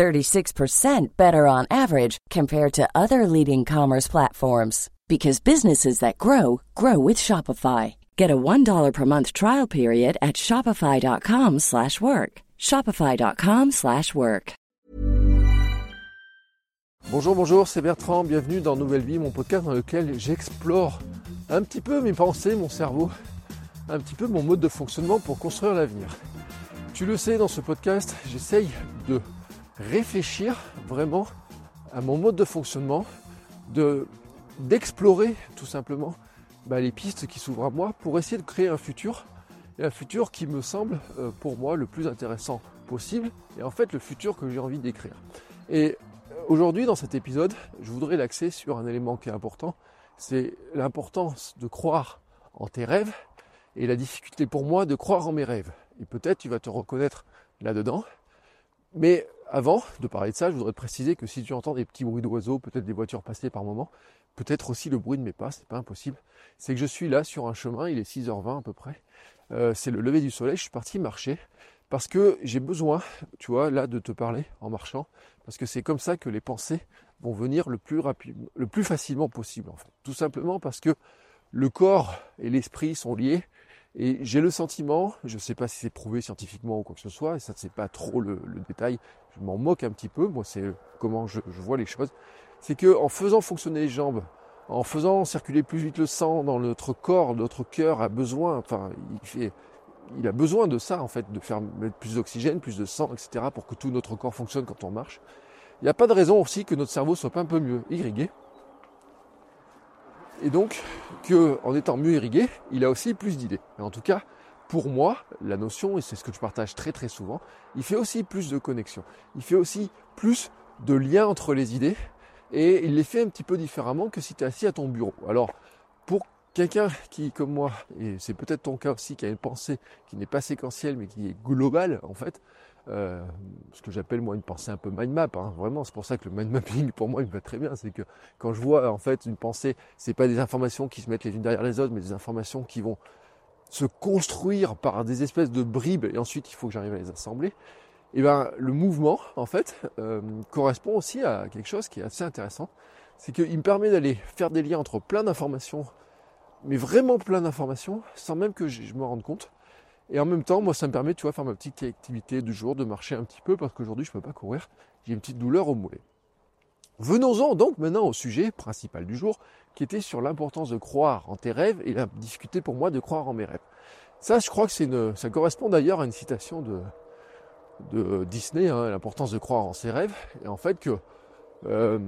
36% better on average compared to other leading commerce platforms because businesses that grow grow with Shopify. Get a $1 per month trial period at shopify.com/work. shopify.com/work. Bonjour, bonjour, c'est Bertrand, bienvenue dans Nouvelle Vie, mon podcast dans lequel j'explore un petit peu mes pensées, mon cerveau, un petit peu mon mode de fonctionnement pour construire l'avenir. Tu le sais, dans ce podcast, j'essaye de réfléchir vraiment à mon mode de fonctionnement, de d'explorer tout simplement bah, les pistes qui s'ouvrent à moi pour essayer de créer un futur, un futur qui me semble euh, pour moi le plus intéressant possible, et en fait le futur que j'ai envie d'écrire. Et euh, aujourd'hui dans cet épisode, je voudrais l'axer sur un élément qui est important, c'est l'importance de croire en tes rêves et la difficulté pour moi de croire en mes rêves. Et peut-être tu vas te reconnaître là-dedans. Mais avant de parler de ça, je voudrais préciser que si tu entends des petits bruits d'oiseaux, peut-être des voitures passer par moment, peut-être aussi le bruit de mes pas, c'est pas impossible. C'est que je suis là sur un chemin, il est 6h20 à peu près. Euh, c'est le lever du soleil, je suis parti marcher parce que j'ai besoin, tu vois, là de te parler en marchant, parce que c'est comme ça que les pensées vont venir le plus le plus facilement possible. Tout simplement parce que le corps et l'esprit sont liés et j'ai le sentiment, je ne sais pas si c'est prouvé scientifiquement ou quoi que ce soit, et ça c'est pas trop le, détail, je m'en moque un petit peu, moi c'est comment je vois les choses, c'est que en faisant fonctionner les jambes, en faisant circuler plus vite le sang dans notre corps, notre cœur a besoin, enfin, il il a besoin de ça en fait, de faire mettre plus d'oxygène, plus de sang, etc. pour que tout notre corps fonctionne quand on marche. Il n'y a pas de raison aussi que notre cerveau soit pas un peu mieux irrigué. Et donc, en étant mieux irrigué, il a aussi plus d'idées. En tout cas, pour moi, la notion, et c'est ce que je partage très très souvent, il fait aussi plus de connexion. Il fait aussi plus de liens entre les idées et il les fait un petit peu différemment que si tu es assis à ton bureau. Alors, pour quelqu'un qui, comme moi, et c'est peut-être ton cas aussi, qui a une pensée qui n'est pas séquentielle mais qui est globale en fait, euh, ce que j'appelle moi une pensée un peu mind map, hein, vraiment, c'est pour ça que le mind mapping pour moi il me va très bien, c'est que quand je vois en fait une pensée, c'est pas des informations qui se mettent les unes derrière les autres, mais des informations qui vont se construire par des espèces de bribes et ensuite il faut que j'arrive à les assembler et eh ben, le mouvement, en fait, euh, correspond aussi à quelque chose qui est assez intéressant. C'est qu'il me permet d'aller faire des liens entre plein d'informations, mais vraiment plein d'informations, sans même que je me rende compte. Et en même temps, moi, ça me permet, tu vois, faire ma petite activité du jour, de marcher un petit peu, parce qu'aujourd'hui, je ne peux pas courir. J'ai une petite douleur au mollet. Venons-en donc maintenant au sujet principal du jour, qui était sur l'importance de croire en tes rêves et la difficulté pour moi de croire en mes rêves. Ça, je crois que ça correspond d'ailleurs à une citation de, de Disney, hein, l'importance de croire en ses rêves, et en fait que euh.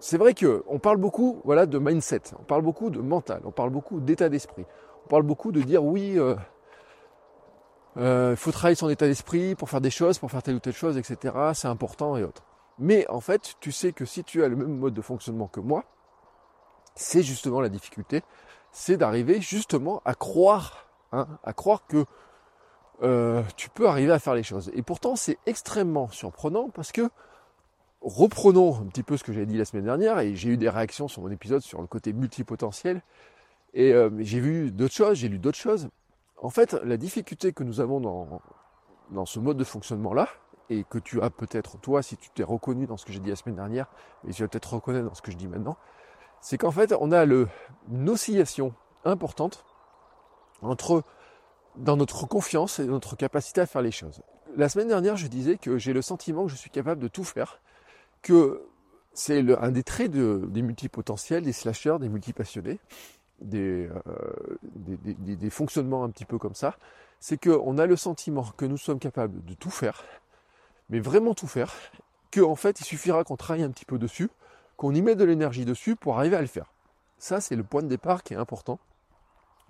C'est vrai que on parle beaucoup, de mindset, on parle beaucoup de mental, on parle beaucoup d'état d'esprit, on parle beaucoup de dire oui, euh, euh, il faut travailler son état d'esprit pour faire des choses, pour faire telle ou telle chose, etc. C'est important et autres. Mais en fait, tu sais que si tu as le même mode de fonctionnement que moi, c'est justement la difficulté, c'est d'arriver justement à croire, hein, à croire que euh, tu peux arriver à faire les choses. Et pourtant, c'est extrêmement surprenant parce que, reprenons un petit peu ce que j'ai dit la semaine dernière, et j'ai eu des réactions sur mon épisode sur le côté multipotentiel, et euh, j'ai vu d'autres choses, j'ai lu d'autres choses. En fait, la difficulté que nous avons dans, dans ce mode de fonctionnement-là, et que tu as peut-être toi, si tu t'es reconnu dans ce que j'ai dit la semaine dernière, et tu vas peut-être reconnaître dans ce que je dis maintenant, c'est qu'en fait, on a le, une oscillation importante entre dans notre confiance et notre capacité à faire les choses. La semaine dernière, je disais que j'ai le sentiment que je suis capable de tout faire, que c'est un des traits des multipotentiels, des slashers, des multipassionnés, des, euh, des, fonctionnements un petit peu comme ça, c'est qu'on a le sentiment que nous sommes capables de tout faire, mais vraiment tout faire, qu'en fait il suffira qu'on travaille un petit peu dessus, qu'on y mette de l'énergie dessus pour arriver à le faire. Ça, c'est le point de départ qui est important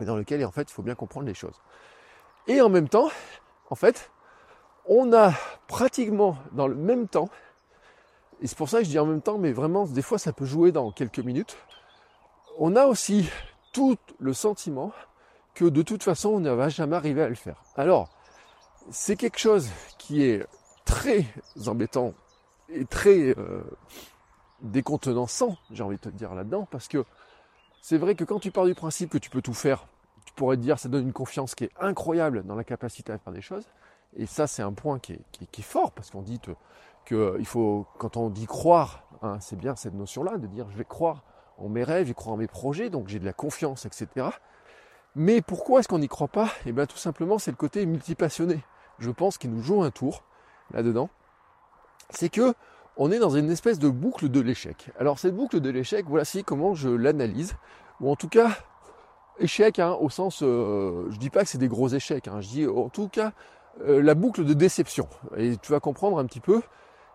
et dans lequel en fait il faut bien comprendre les choses. Et en même temps, en fait, on a pratiquement dans le même temps et c'est pour ça que je dis en même temps, mais vraiment, des fois, ça peut jouer dans quelques minutes. On a aussi tout le sentiment que de toute façon, on ne va jamais arriver à le faire. Alors, c'est quelque chose qui est très embêtant et très euh, décontenançant, j'ai envie de te dire là-dedans, parce que c'est vrai que quand tu pars du principe que tu peux tout faire, tu pourrais te dire ça donne une confiance qui est incroyable dans la capacité à faire des choses. Et ça, c'est un point qui est, fort, parce qu'on dit que il faut, quand on dit croire, hein, c'est bien cette notion-là, de dire je vais croire en mes rêves, je croire en mes projets, donc j'ai de la confiance, etc. Mais pourquoi est-ce qu'on n'y croit pas? Eh bien tout simplement, c'est le côté multipassionné. Je pense qu'il nous joue un tour là-dedans. C'est que on est dans une espèce de boucle de l'échec. Alors cette boucle de l'échec, voici comment je l'analyse, ou en tout cas échec hein, au sens, euh, je dis pas que c'est des gros échecs, hein, je dis en tout cas euh, la boucle de déception. Et tu vas comprendre un petit peu,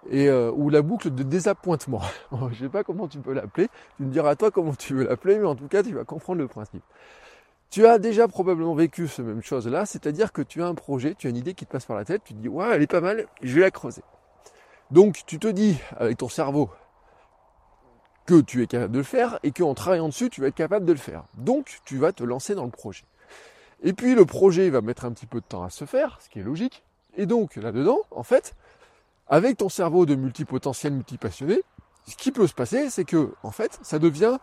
et euh, ou la boucle de désappointement. je sais pas comment tu peux l'appeler. Tu me diras toi comment tu veux l'appeler, mais en tout cas tu vas comprendre le principe. Tu as déjà probablement vécu ce même chose là, c'est-à-dire que tu as un projet, tu as une idée qui te passe par la tête, tu te dis ouais elle est pas mal, je vais la creuser. Donc tu te dis avec ton cerveau que tu es capable de le faire et qu'en travaillant dessus, tu vas être capable de le faire. Donc tu vas te lancer dans le projet. Et puis le projet va mettre un petit peu de temps à se faire, ce qui est logique. Et donc là-dedans, en fait, avec ton cerveau de multipotentiel, multipassionné, ce qui peut se passer, c'est que, en fait, ça devient,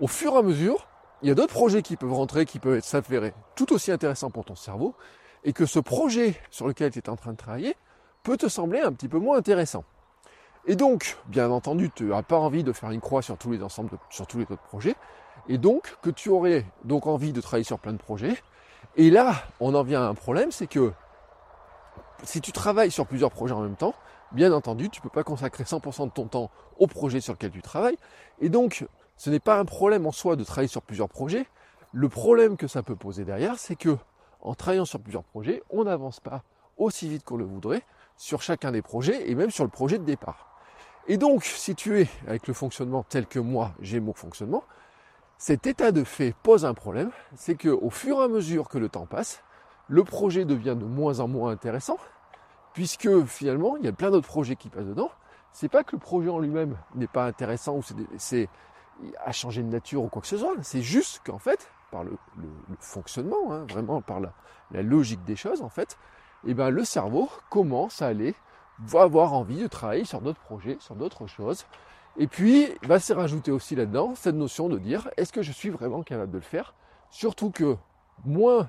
au fur et à mesure, il y a d'autres projets qui peuvent rentrer, qui peuvent s'avérer tout aussi intéressants pour ton cerveau, et que ce projet sur lequel tu es en train de travailler peut te sembler un petit peu moins intéressant. Et donc, bien entendu, tu n'as pas envie de faire une croix sur tous les ensembles, sur tous les autres projets, et donc que tu aurais donc envie de travailler sur plein de projets. Et là, on en vient à un problème, c'est que si tu travailles sur plusieurs projets en même temps, bien entendu, tu ne peux pas consacrer 100% de ton temps au projet sur lequel tu travailles. Et donc, ce n'est pas un problème en soi de travailler sur plusieurs projets. Le problème que ça peut poser derrière, c'est que en travaillant sur plusieurs projets, on n'avance pas aussi vite qu'on le voudrait sur chacun des projets et même sur le projet de départ. Et donc, si tu es avec le fonctionnement tel que moi j'ai mon fonctionnement, cet état de fait pose un problème, c'est qu'au fur et à mesure que le temps passe, le projet devient de moins en moins intéressant, puisque finalement, il y a plein d'autres projets qui passent dedans. C'est pas que le projet en lui-même n'est pas intéressant ou c'est à changer de nature ou quoi que ce soit. C'est juste qu'en fait, par le, fonctionnement, hein, vraiment par la, logique des choses, en fait, eh ben, le cerveau commence à aller va avoir envie de travailler sur d'autres projets, sur d'autres choses. Et puis, va se rajouter aussi là-dedans cette notion de dire, est-ce que je suis vraiment capable de le faire? Surtout que moins,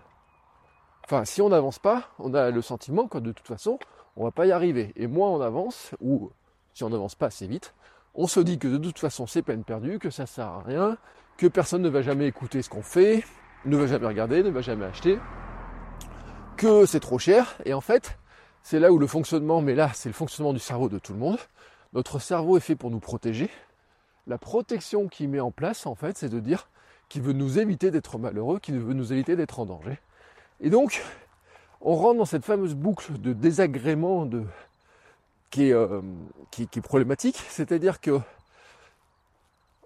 enfin, si on n'avance pas, on a le sentiment que de toute façon, on va pas y arriver. Et moins on avance, ou si on n'avance pas assez vite, on se dit que de toute façon, c'est peine perdue, que ça sert à rien, que personne ne va jamais écouter ce qu'on fait, ne va jamais regarder, ne va jamais acheter, que c'est trop cher. Et en fait, c'est là où le fonctionnement, mais là c'est le fonctionnement du cerveau de tout le monde. Notre cerveau est fait pour nous protéger. La protection qu'il met en place, en fait, c'est de dire qu'il veut nous éviter d'être malheureux, qu'il veut nous éviter d'être en danger. Et donc, on rentre dans cette fameuse boucle de désagrément de, qui, est, euh, qui, est problématique. C'est-à-dire que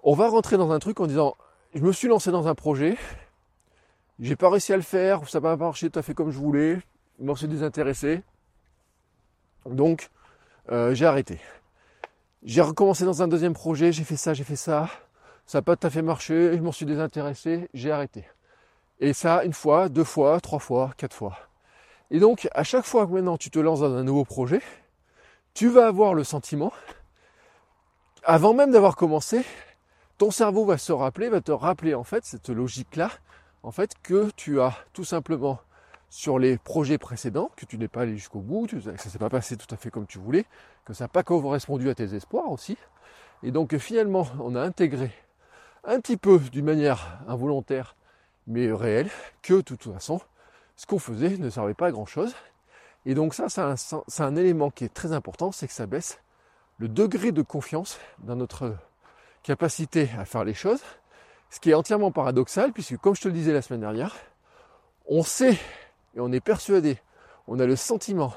on va rentrer dans un truc en disant je me suis lancé dans un projet, j'ai pas réussi à le faire, ça va pas marché tout à fait comme je voulais, je m'en suis désintéressé, donc, euh, j'ai arrêté. J'ai recommencé dans un deuxième projet, j'ai fait ça, j'ai fait ça. Ça n'a pas tout à fait marché, je m'en suis désintéressé, j'ai arrêté. Et ça, une fois, deux fois, trois fois, quatre fois. Et donc, à chaque fois que maintenant tu te lances dans un nouveau projet, tu vas avoir le sentiment, avant même d'avoir commencé, ton cerveau va se rappeler, va te rappeler en fait cette logique-là, en fait, que tu as tout simplement sur les projets précédents, que tu n'es pas allé jusqu'au bout, que ça ne s'est pas passé tout à fait comme tu voulais, que ça n'a pas correspondu à tes espoirs aussi. Et donc finalement, on a intégré un petit peu d'une manière involontaire, mais réelle, que de toute façon, ce qu'on faisait ne servait pas à grand chose. Et donc ça, c'est un, un, élément qui est très important, c'est que ça baisse le degré de confiance dans notre capacité à faire les choses, ce qui est entièrement paradoxal, puisque comme je te le disais la semaine dernière, on sait et on est persuadé, on a le sentiment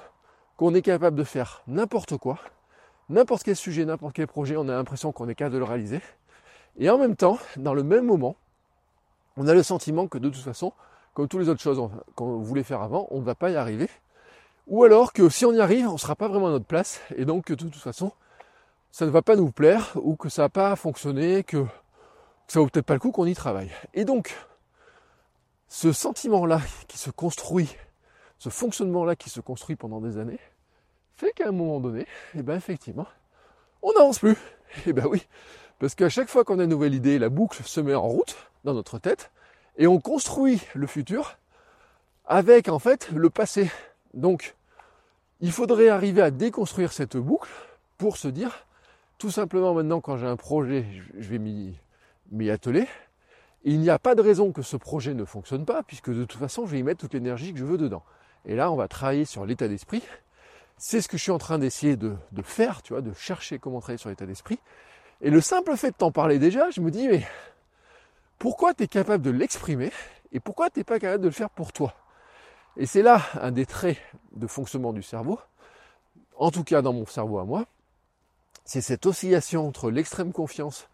qu'on est capable de faire n'importe quoi, n'importe quel sujet, n'importe quel projet, on a l'impression qu'on est capable de le réaliser. Et en même temps, dans le même moment, on a le sentiment que de toute façon, comme toutes les autres choses qu'on voulait faire avant, on ne va pas y arriver. Ou alors que si on y arrive, on ne sera pas vraiment à notre place, et donc que de toute façon, ça ne va pas nous plaire ou que ça n'a pas fonctionné, que, ça vaut peut-être pas le coup qu'on y travaille. Et donc, ce sentiment-là qui se construit, ce fonctionnement-là qui se construit pendant des années, fait qu'à un moment donné, eh ben effectivement, on n'avance plus. Et eh ben oui, parce qu'à chaque fois qu'on a une nouvelle idée, la boucle se met en route dans notre tête et on construit le futur avec en fait le passé. Donc, il faudrait arriver à déconstruire cette boucle pour se dire, tout simplement maintenant quand j'ai un projet, je vais m'y atteler. il n'y a pas de raison que ce projet ne fonctionne pas, puisque de toute façon, je vais y mettre toute l'énergie que je veux dedans. Et là, on va travailler sur l'état d'esprit. C'est ce que je suis en train d'essayer de, de, faire, tu vois, de chercher comment travailler sur l'état d'esprit. Et le simple fait de t'en parler déjà, je me dis, mais pourquoi tu es capable de l'exprimer et pourquoi tu n'es pas capable de le faire pour toi? Et c'est là un des traits de fonctionnement du cerveau, en tout cas dans mon cerveau à moi, c'est cette oscillation entre l'extrême confiance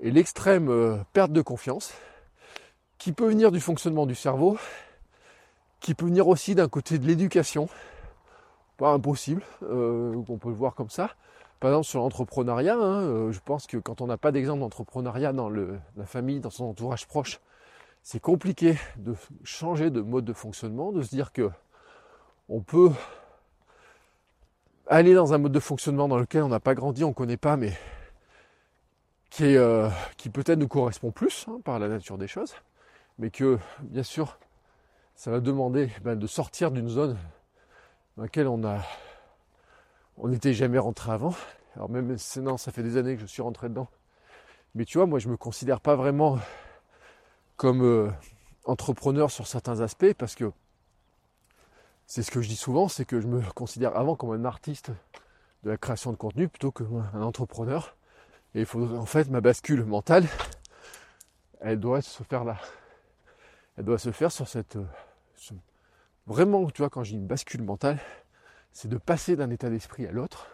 et l'extrême euh, perte de confiance qui peut venir du fonctionnement du cerveau, qui peut venir aussi d'un côté de l'éducation, pas impossible, euh, on peut le voir comme ça, par exemple, sur l'entrepreneuriat, hein, euh, je pense que quand on n'a pas d'exemple d'entrepreneuriat dans la famille, dans son entourage proche, c'est compliqué de changer de mode de fonctionnement, de se dire que on peut aller dans un mode de fonctionnement dans lequel on n'a pas grandi, on ne connaît pas, mais qui, euh, qui peut-être nous correspond plus hein, par la nature des choses, mais que bien sûr, ça va demander ben, de sortir d'une zone dans laquelle on a on n'était jamais rentré avant. Alors même non, ça fait des années que je suis rentré dedans. Mais tu vois, moi je me considère pas vraiment comme euh, entrepreneur sur certains aspects parce que c'est ce que je dis souvent, c'est que je me considère avant comme un artiste de la création de contenu plutôt qu'un entrepreneur. Et il faut en fait ma bascule mentale, elle doit se faire là. Elle doit se faire sur cette euh, vraiment, tu vois, quand j'ai une bascule mentale, c'est de passer d'un état d'esprit à l'autre,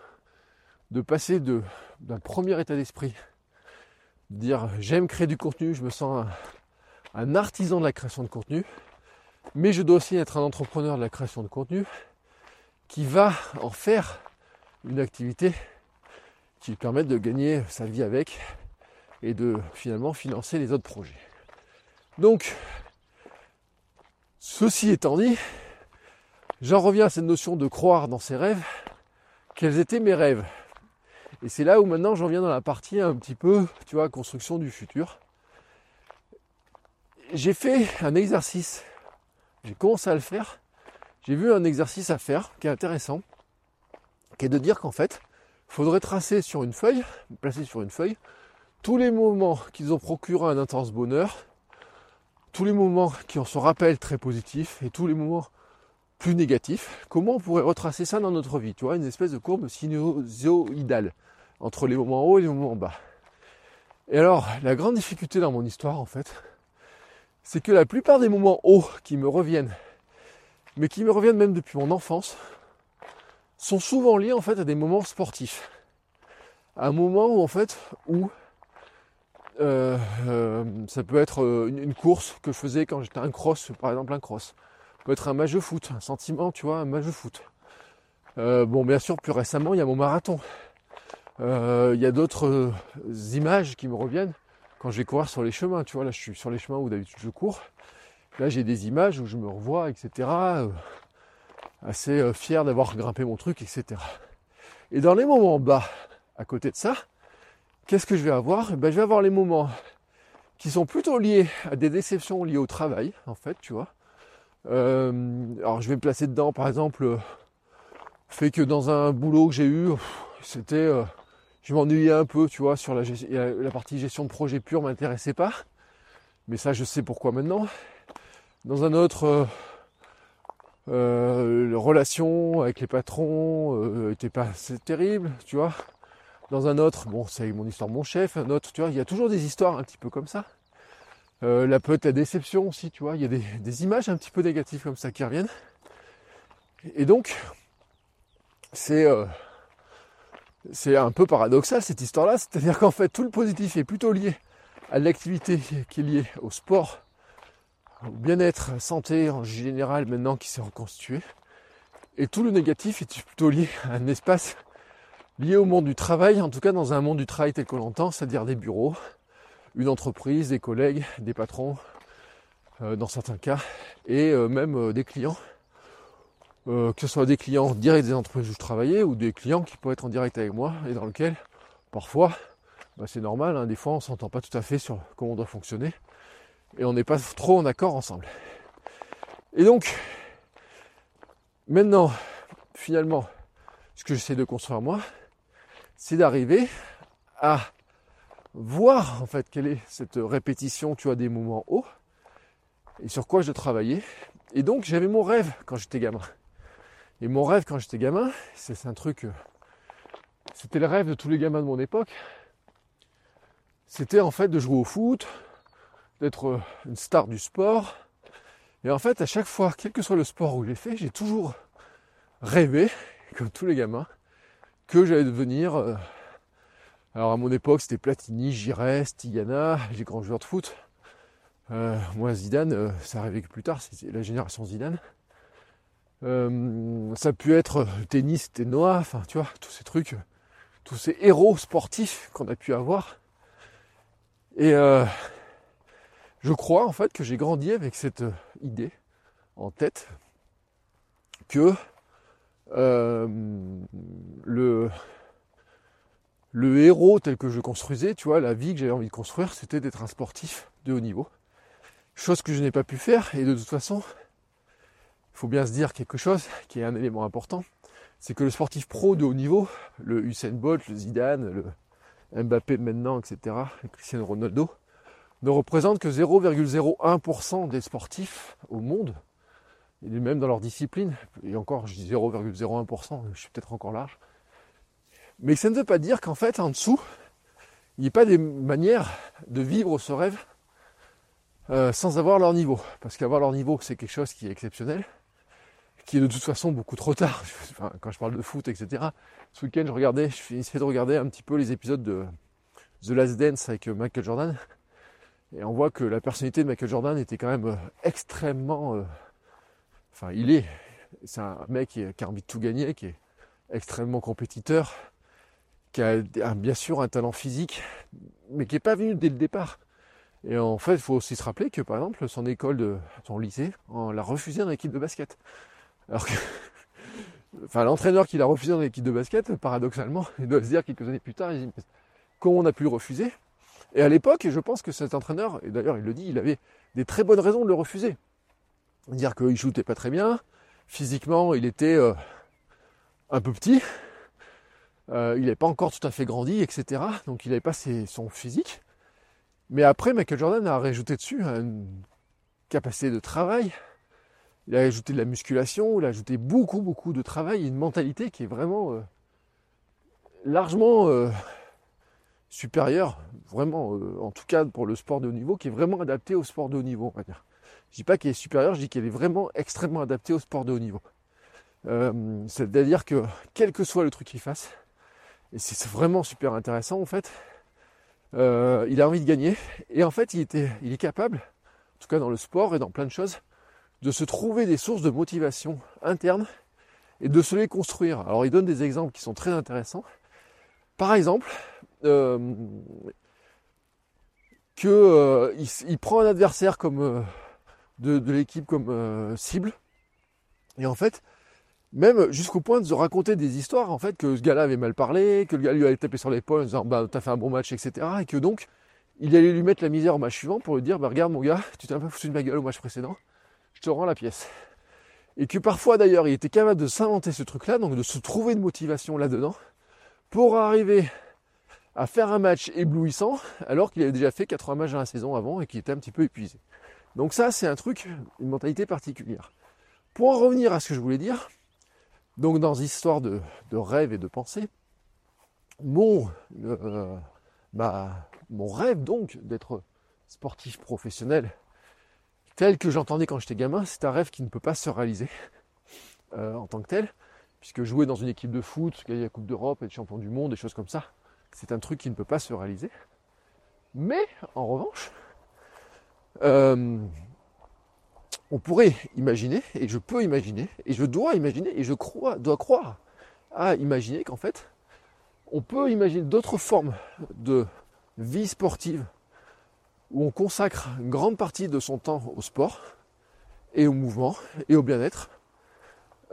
de passer d'un premier état d'esprit, de dire j'aime créer du contenu, je me sens un, artisan de la création de contenu, mais je dois aussi être un entrepreneur de la création de contenu qui va en faire une activité qui lui permette de gagner sa vie avec et de finalement financer les autres projets. Donc, ceci étant dit, J'en reviens à cette notion de croire dans ses rêves, quels étaient mes rêves? Et c'est là où maintenant j'en viens dans la partie un petit peu, tu vois, construction du futur. J'ai fait un exercice, j'ai commencé à le faire, j'ai vu un exercice à faire qui est intéressant, qui est de dire qu'en fait, il faudrait tracer sur une feuille, placer sur une feuille, tous les moments qui ont procuré un intense bonheur, tous les moments qui en se rappellent très positifs et tous les moments plus négatif, comment on pourrait retracer ça dans notre vie Tu vois, une espèce de courbe sinusoïdale entre les moments hauts et les moments bas. Et alors, la grande difficulté dans mon histoire, en fait, c'est que la plupart des moments hauts qui me reviennent, mais qui me reviennent même depuis mon enfance, sont souvent liés en fait à des moments sportifs. À un moment où en fait où euh, euh, ça peut être euh, une, course que je faisais quand j'étais un cross, par exemple un cross être un match de foot, un sentiment, tu vois, un match de foot. Euh, bon, bien sûr, plus récemment, il y a mon marathon. Euh, il y a d'autres euh, images qui me reviennent quand je vais courir sur les chemins. Tu vois, là, je suis sur les chemins où d'habitude je cours. Là, j'ai des images où je me revois, etc. assez fier d'avoir grimpé mon truc, etc. Et dans les moments bas, à côté de ça, qu'est-ce que je vais avoir? Eh ben, Je vais avoir les moments qui sont plutôt liés à des déceptions liées au travail, en fait, tu vois. Euh, alors je vais me placer dedans, par exemple, euh, fait que dans un boulot que j'ai eu, c'était, euh, je m'ennuyais un peu, tu vois, sur la, partie gestion de projet pur m'intéressait pas. Mais ça, je sais pourquoi maintenant. Dans un autre, euh, relation avec les patrons était pas c'est terrible, tu vois. Dans un autre, bon, c'est mon histoire, mon chef, un autre, tu vois, il y a toujours des histoires un petit peu comme ça. Euh, la peut-être la déception aussi, tu vois, il y a des, images un petit peu négatives comme ça qui reviennent. Et donc, c'est euh, c'est un peu paradoxal cette histoire-là, c'est-à-dire qu'en fait tout le positif est plutôt lié à l'activité qui est liée au sport, au bien-être, santé en général maintenant qui s'est reconstitué, et tout le négatif est plutôt lié à un espace lié au monde du travail, en tout cas dans un monde du travail tel qu'on l'entend, c'est-à-dire des bureaux, une entreprise, des collègues, des patrons, euh, dans certains cas, et euh, même euh, des clients, que ce soit des clients directs des entreprises où je travaillais ou des clients qui peuvent être en direct avec moi et dans lequel parfois bah, c'est normal, hein, des fois on s'entend pas tout à fait sur comment on doit fonctionner et on n'est pas trop en accord ensemble. Et donc, maintenant, finalement, ce que j'essaie de construire moi, c'est d'arriver à voir en fait quelle est cette répétition, tu vois, des moments hauts et sur quoi je travaillais. Et donc j'avais mon rêve quand j'étais gamin. Et mon rêve quand j'étais gamin, c'est un truc, euh, c'était le rêve de tous les gamins de mon époque. C'était en fait de jouer au foot, d'être euh, une star du sport. Et en fait, à chaque fois, quel que soit le sport où j'ai fait, j'ai toujours rêvé, comme tous les gamins, que j'allais devenir. Euh, alors à mon époque, c'était Platini, Giresse, Tigana, les grands joueurs de foot. Euh, moi, Zidane, ça arrivait que plus tard, c'était la génération Zidane. ça a pu être tennis, c'était Noah, enfin tu vois, tous ces trucs, tous ces héros sportifs qu'on a pu avoir. Et je crois en fait que j'ai grandi avec cette euh, idée en tête que euh, le, le héros tel que je construisais, tu vois, la vie que j'avais envie de construire, c'était d'être un sportif de haut niveau. Chose que je n'ai pas pu faire, et de toute façon, il faut bien se dire quelque chose qui est un élément important, c'est que le sportif pro de haut niveau, le Usain Bolt, le Zidane, le Mbappé maintenant, etc., le Cristiano Ronaldo, ne représente que 0,01% des sportifs au monde, et même dans leur discipline, et encore je dis 0,01%, je suis peut-être encore large, mais ça ne veut pas dire qu'en fait en dessous, il n'y ait pas des manières de vivre ce rêve euh, sans avoir leur niveau. Parce qu'avoir leur niveau, c'est quelque chose qui est exceptionnel, qui est de toute façon beaucoup trop tard. quand je parle de foot, etc. Ce week-end, je regardais, je essayé de regarder un petit peu les épisodes de The Last Dance avec Michael Jordan. Et on voit que la personnalité de Michael Jordan était quand même euh, extrêmement. Euh, enfin, il est. C'est un mec qui, a envie de tout gagner, qui est extrêmement compétiteur, qui a bien sûr un talent physique, mais qui n'est pas venu dès le départ. Et en fait, il faut aussi se rappeler que par exemple, son école de son lycée, on l'a refusé dans l'équipe de basket. Alors que. Enfin, l'entraîneur qui l'a refusé dans l'équipe de basket, paradoxalement, il doit se dire quelques années plus tard, il dit, comment on a pu le refuser? Et à l'époque, je pense que cet entraîneur, et d'ailleurs il le dit, il avait des très bonnes raisons de le refuser. Dire qu'il shootait pas très bien, physiquement il était euh, un peu petit, euh, il n'avait pas encore tout à fait grandi, etc. Donc il n'avait pas son physique. Mais après, Michael Jordan a rajouté dessus une capacité de travail, il a ajouté de la musculation, il a ajouté beaucoup, beaucoup de travail une mentalité qui est vraiment euh, largement supérieur, vraiment, euh, en tout cas pour le sport de haut niveau, qui est vraiment adapté au sport de haut niveau, on va dire. Je dis pas qu'il est supérieur, je dis qu'il est vraiment extrêmement adapté au sport de haut niveau. Euh, c'est-à-dire que quel que soit le truc qu'il fasse, et c'est vraiment super intéressant en fait, euh, il a envie de gagner, et en fait il, il est capable, en tout cas dans le sport et dans plein de choses, de se trouver des sources de motivation interne et de se les construire. Alors il donne des exemples qui sont très intéressants. Par exemple, euh, que euh, il, prend un adversaire comme euh, de, l'équipe comme cible et en fait même jusqu'au point de raconter des histoires en fait que ce gars-là avait mal parlé, que le gars lui avait tapé sur l'épaule en disant bah t'as fait un bon match etc et que donc il allait lui mettre la misère au match suivant pour lui dire bah regarde mon gars tu t'es un peu foutu de ma gueule au match précédent je te rends la pièce et que parfois d'ailleurs il était capable de s'inventer ce truc là donc de se trouver une motivation là dedans pour arriver à faire un match éblouissant alors qu'il avait déjà fait 80 matchs dans la saison avant et qu'il était un petit peu épuisé. Donc ça, c'est un truc, une mentalité particulière. Pour en revenir à ce que je voulais dire, donc dans l'histoire de, rêve et de pensée, mon, euh, mon rêve donc d'être sportif professionnel, tel que j'entendais quand j'étais gamin, c'est un rêve qui ne peut pas se réaliser euh, en tant que tel, puisque jouer dans une équipe de foot, gagner la Coupe d'Europe, être champion du monde, des choses comme ça, c'est un truc qui ne peut pas se réaliser. Mais en revanche, euh, on pourrait imaginer, et je peux imaginer, et je dois imaginer, et je crois, dois croire à imaginer qu'en fait, On peut imaginer d'autres formes de vie sportive où on consacre une grande partie de son temps au sport et au mouvement et au bien-être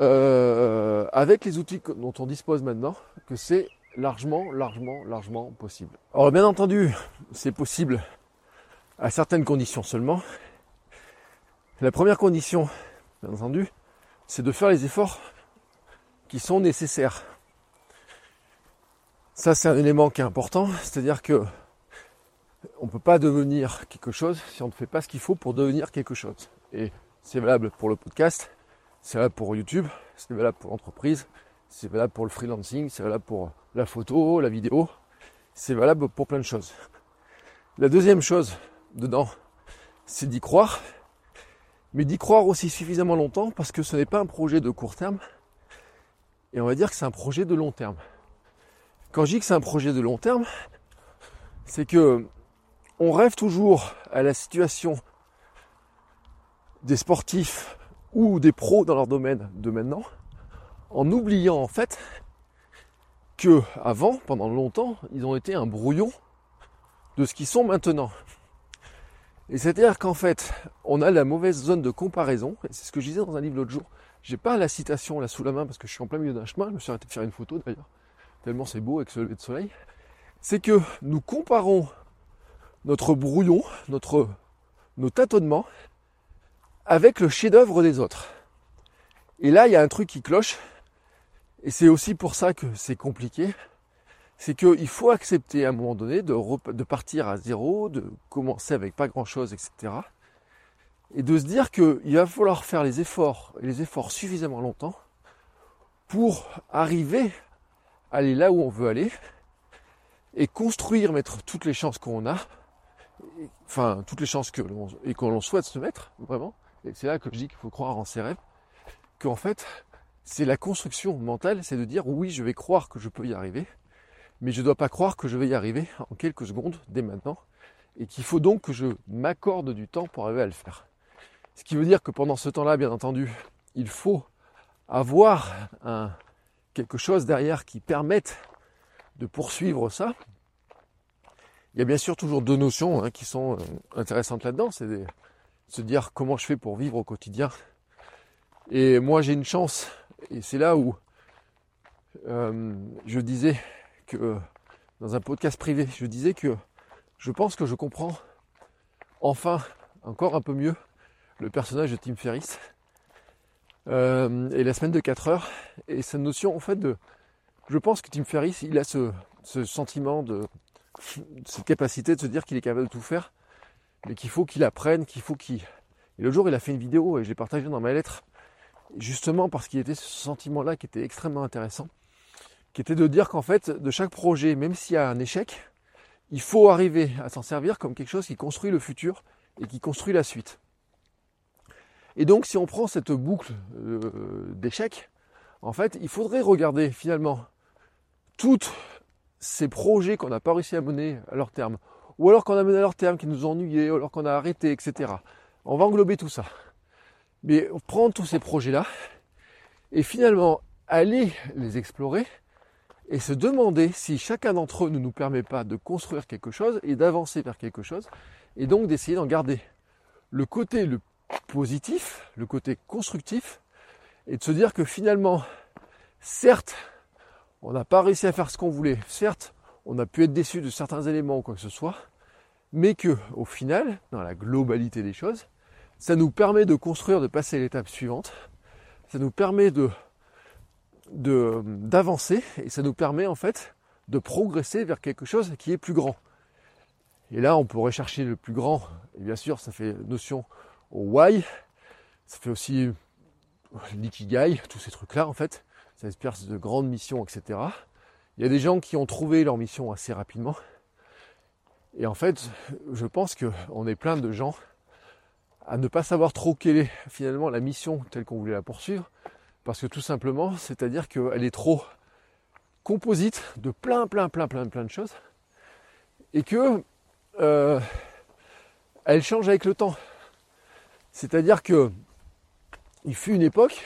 euh, avec les outils dont on dispose maintenant, que c'est largement, largement, largement possible. Alors bien entendu, c'est possible à certaines conditions seulement. La première condition, bien entendu, c'est de faire les efforts qui sont nécessaires. Ça, c'est un élément qui est important, c'est-à-dire que on ne peut pas devenir quelque chose si on ne fait pas ce qu'il faut pour devenir quelque chose. Et c'est valable pour le podcast, c'est valable pour YouTube, c'est valable pour l'entreprise, c'est valable pour le freelancing, c'est valable pour la photo, la vidéo, c'est valable pour plein de choses. La deuxième chose dedans, c'est d'y croire, mais d'y croire aussi suffisamment longtemps parce que ce n'est pas un projet de court terme, et on va dire que c'est un projet de long terme. Quand je dis que c'est un projet de long terme, c'est que on rêve toujours à la situation des sportifs ou des pros dans leur domaine de maintenant, en oubliant en fait que avant, pendant longtemps, ils ont été un brouillon de ce qu'ils sont maintenant. Et c'est-à-dire qu'en fait, on a la mauvaise zone de comparaison, c'est ce que je disais dans un livre l'autre jour. J'ai pas la citation là sous la main parce que je suis en plein milieu d'un chemin, je me suis arrêté de faire une photo d'ailleurs, tellement c'est beau avec ce lever de soleil. C'est que nous comparons notre brouillon, notre, nos tâtonnements avec le chef-d'œuvre des autres. Et là, il y a un truc qui cloche, et c'est aussi pour ça que c'est compliqué, c'est qu'il faut accepter à un moment donné de, partir à zéro, de commencer avec pas grand-chose, etc. Et de se dire qu'il va falloir faire les efforts, et les efforts suffisamment longtemps, pour arriver à aller là où on veut aller, et construire, mettre toutes les chances qu'on a, enfin toutes les chances que l'on, et qu'on souhaite se mettre, vraiment, et c'est là que je dis qu'il faut croire en ses rêves, qu'en fait, c'est la construction mentale, c'est de dire oui, je vais croire que je peux y arriver, mais je ne dois pas croire que je vais y arriver en quelques secondes, dès maintenant, et qu'il faut donc que je m'accorde du temps pour arriver à le faire. Ce qui veut dire que pendant ce temps-là, bien entendu, il faut avoir un, quelque chose derrière qui permette de poursuivre ça. Il y a bien sûr toujours deux notions hein, qui sont euh, intéressantes là-dedans. C'est se dire comment je fais pour vivre au quotidien. Et moi j'ai une chance, et c'est là où euh, je disais dans un podcast privé, je disais que je pense que je comprends enfin encore un peu mieux le personnage de Tim Ferriss. Euh, et la semaine de 4 heures et cette notion en fait de je pense que Tim Ferriss il a ce, sentiment de cette capacité de se dire qu'il est capable de tout faire mais qu'il faut qu'il apprenne, qu'il faut qu'il... Et le jour, il a fait une vidéo et je l'ai partagée dans ma lettre, justement parce qu'il était ce sentiment-là qui était extrêmement intéressant, qui était de dire qu'en fait, de chaque projet, même s'il y a un échec, il faut arriver à s'en servir comme quelque chose qui construit le futur et qui construit la suite. Et donc, si on prend cette boucle euh, d'échecs, en fait, il faudrait regarder finalement tous ces projets qu'on n'a pas réussi à mener à leur terme, ou alors qu'on a mené à leur terme, qui nous ont ennuyés, ou alors qu'on a arrêté, etc. On va englober tout ça. Mais prendre tous ces projets-là et finalement aller les explorer et se demander si chacun d'entre eux ne nous permet pas de construire quelque chose et d'avancer vers quelque chose et donc d'essayer d'en garder. Le côté positif, le côté constructif et de se dire que finalement, certes, on n'a pas réussi à faire ce qu'on voulait, certes, on a pu être déçu de certains éléments ou quoi que ce soit, mais que au final, dans la globalité des choses, ça nous permet de construire, de passer à l'étape suivante, ça nous permet de d'avancer et ça nous permet en fait de progresser vers quelque chose qui est plus grand. Et là, on pourrait chercher le plus grand, et bien sûr, ça fait notion au why, ça fait aussi l'ikigai, tous ces trucs-là en fait, ça espère de grandes missions, etc. Il y a des gens qui ont trouvé leur mission assez rapidement. Et en fait, je pense qu'on est plein de gens à ne pas savoir trop quelle est finalement la mission telle qu'on voulait la poursuivre. Parce que tout simplement, c'est-à-dire qu'elle est trop composite de plein, plein, plein, plein, plein de choses. Et que euh, elle change avec le temps. C'est-à-dire que il fut une époque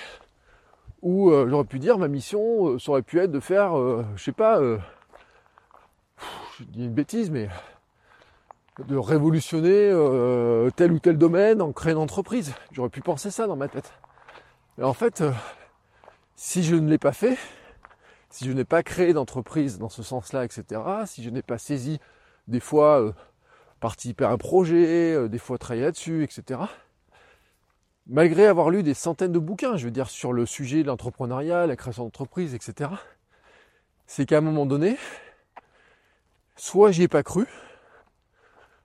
où euh, j'aurais pu dire ma mission, euh, ça aurait pu être de faire, je sais pas, je dis une bêtise, mais de révolutionner tel ou tel domaine en créant une entreprise. J'aurais pu penser ça dans ma tête. Mais en fait, si je ne l'ai pas fait, si je n'ai pas créé d'entreprise dans ce sens-là, etc., si je n'ai pas saisi des fois euh, participer à un projet, des fois travailler là-dessus, etc., malgré avoir lu des centaines de bouquins, je veux dire, sur le sujet de l'entrepreneuriat, la création d'entreprise, etc., c'est qu'à un moment donné, soit j'y ai pas cru,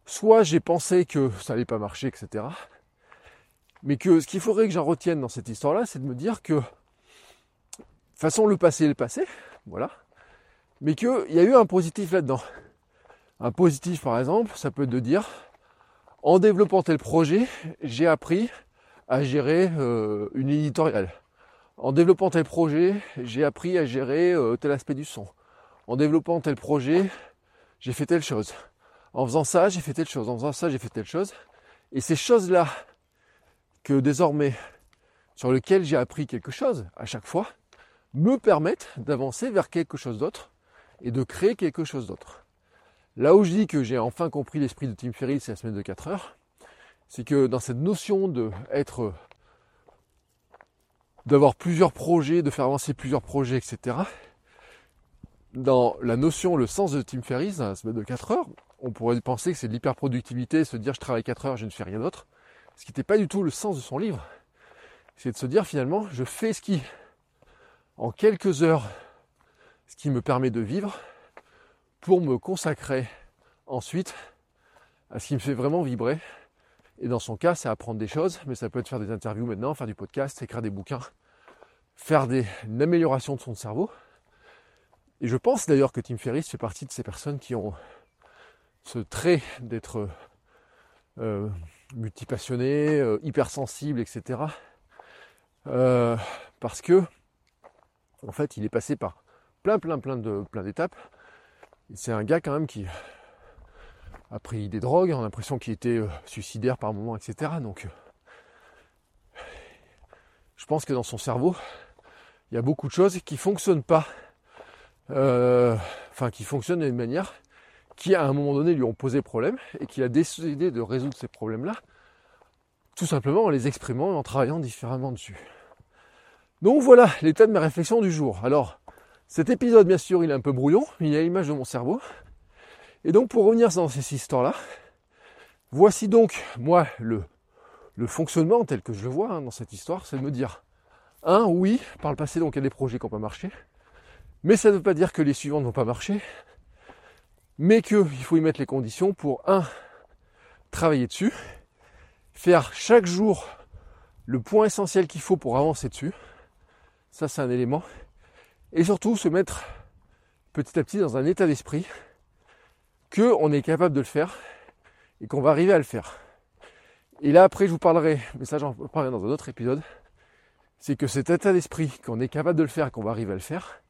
soit j'ai pensé que ça allait pas marcher, etc. Mais que ce qu'il faudrait que j'en retienne dans cette histoire-là, c'est de me dire que, façon, le passé est le passé, voilà. Mais qu'il y a eu un positif là-dedans. Un positif, par exemple, ça peut être de dire, en développant tel projet, j'ai appris à gérer euh, une éditoriale. En développant tel projet, j'ai appris à gérer euh, tel aspect du son. En développant tel projet, j'ai fait telle chose. En faisant ça, j'ai fait telle chose. En faisant ça, j'ai fait telle chose. Et ces choses-là, que désormais, sur lesquelles j'ai appris quelque chose à chaque fois, me permettent d'avancer vers quelque chose d'autre et de créer quelque chose d'autre. Là où je dis que j'ai enfin compris l'esprit de Tim Ferriss c'est la semaine de 4 heures, c'est que dans cette notion de être d'avoir plusieurs projets, de faire avancer plusieurs projets, etc. Dans la notion, le sens de Tim Ferriss, la semaine de 4 heures, on pourrait penser que c'est de l'hyperproductivité, se dire je travaille 4 heures, je ne fais rien d'autre. Ce qui n'était pas du tout le sens de son livre. C'est de se dire finalement, je fais ce qui, en quelques heures, ce qui me permet de vivre, pour me consacrer ensuite à ce qui me fait vraiment vibrer. Et dans son cas, c'est apprendre des choses, mais ça peut être faire des interviews maintenant, faire du podcast, écrire des bouquins, faire des, une amélioration de son cerveau. Et je pense d'ailleurs que Tim Ferriss fait partie de ces personnes qui ont ce trait d'être euh, multipassionné, euh, hypersensible, etc. Euh, parce que, en fait, il est passé par plein, plein, plein de plein d'étapes. C'est un gars quand même qui a pris des drogues, on a l'impression qu'il était euh, suicidaire par moment, etc. Donc, je pense que dans son cerveau, il y a beaucoup de choses qui fonctionnent pas, enfin qui fonctionnent d'une manière qui à un moment donné lui ont posé problème et qui a décidé de résoudre ces problèmes-là, tout simplement en les exprimant et en travaillant différemment dessus. Donc voilà l'état de mes réflexions du jour. Alors, cet épisode, bien sûr, il est un peu brouillon, il a l'image de mon cerveau. Et donc, pour revenir dans ces histoires-là, voici donc, moi, le, le fonctionnement tel que je le vois hein, dans cette histoire, c'est de me dire, un, oui, par le passé, donc il y a des projets qui n'ont pas marché, mais ça ne veut pas dire que les suivants ne vont pas marcher, mais qu'il faut y mettre les conditions pour, un, travailler dessus, faire chaque jour le point essentiel qu'il faut pour avancer dessus, ça c'est un élément, et surtout se mettre petit à petit dans un état d'esprit que on est capable de le faire et qu'on va arriver à le faire. Et là après je vous parlerai, mais ça j'en parlerai dans un autre épisode, c'est que cet état d'esprit qu'on est capable de le faire, qu'on va arriver à le faire,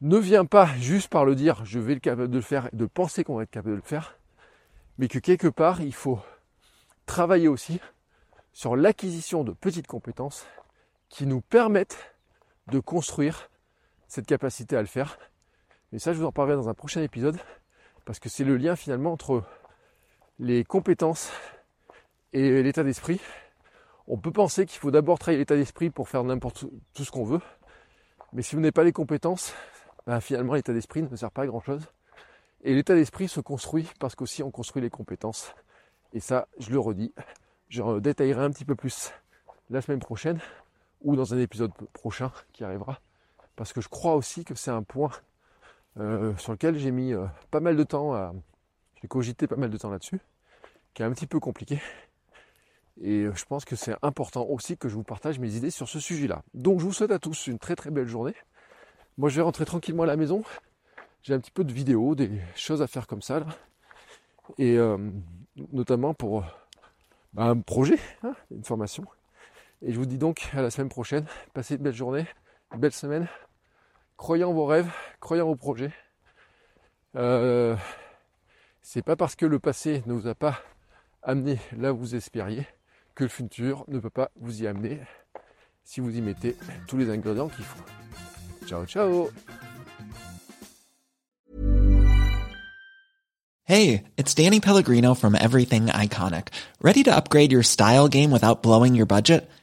ne vient pas juste par le dire je vais être capable de le faire et de penser qu'on va être capable de le faire, mais que quelque part il faut travailler aussi sur l'acquisition de petites compétences qui nous permettent de construire cette capacité à le faire. Et ça, je vous en parlerai dans un prochain épisode, parce que c'est le lien finalement entre les compétences et l'état d'esprit. On peut penser qu'il faut d'abord travailler l'état d'esprit pour faire n'importe tout ce qu'on veut, mais si vous n'avez pas les compétences, ben, finalement l'état d'esprit ne sert pas à grand chose. Et l'état d'esprit se construit parce qu'aussi on construit les compétences. Et ça, je le redis, je détaillerai un petit peu plus la semaine prochaine ou dans un épisode prochain qui arrivera. Parce que je crois aussi que c'est un point euh, sur lequel j'ai mis euh, pas mal de temps à. J'ai cogité pas mal de temps là-dessus, qui est un petit peu compliqué. Et euh, je pense que c'est important aussi que je vous partage mes idées sur ce sujet-là. Donc je vous souhaite à tous une très très belle journée. Moi, je vais rentrer tranquillement à la maison. J'ai un petit peu de vidéos, des choses à faire comme ça. Là. Et notamment pour bah, un projet, hein, une formation. Et je vous dis donc à la semaine prochaine. Passez une belle journée, une belle semaine. Croyez en vos rêves, croyez en vos projets. Euh, c'est pas parce que le passé ne vous a pas amené là où vous espériez que le futur ne peut pas vous y amener si vous y mettez tous les ingrédients qu'il faut. Ciao ciao Hey, it's Danny Pellegrino from Everything Iconic. Ready to upgrade your style game without blowing your budget?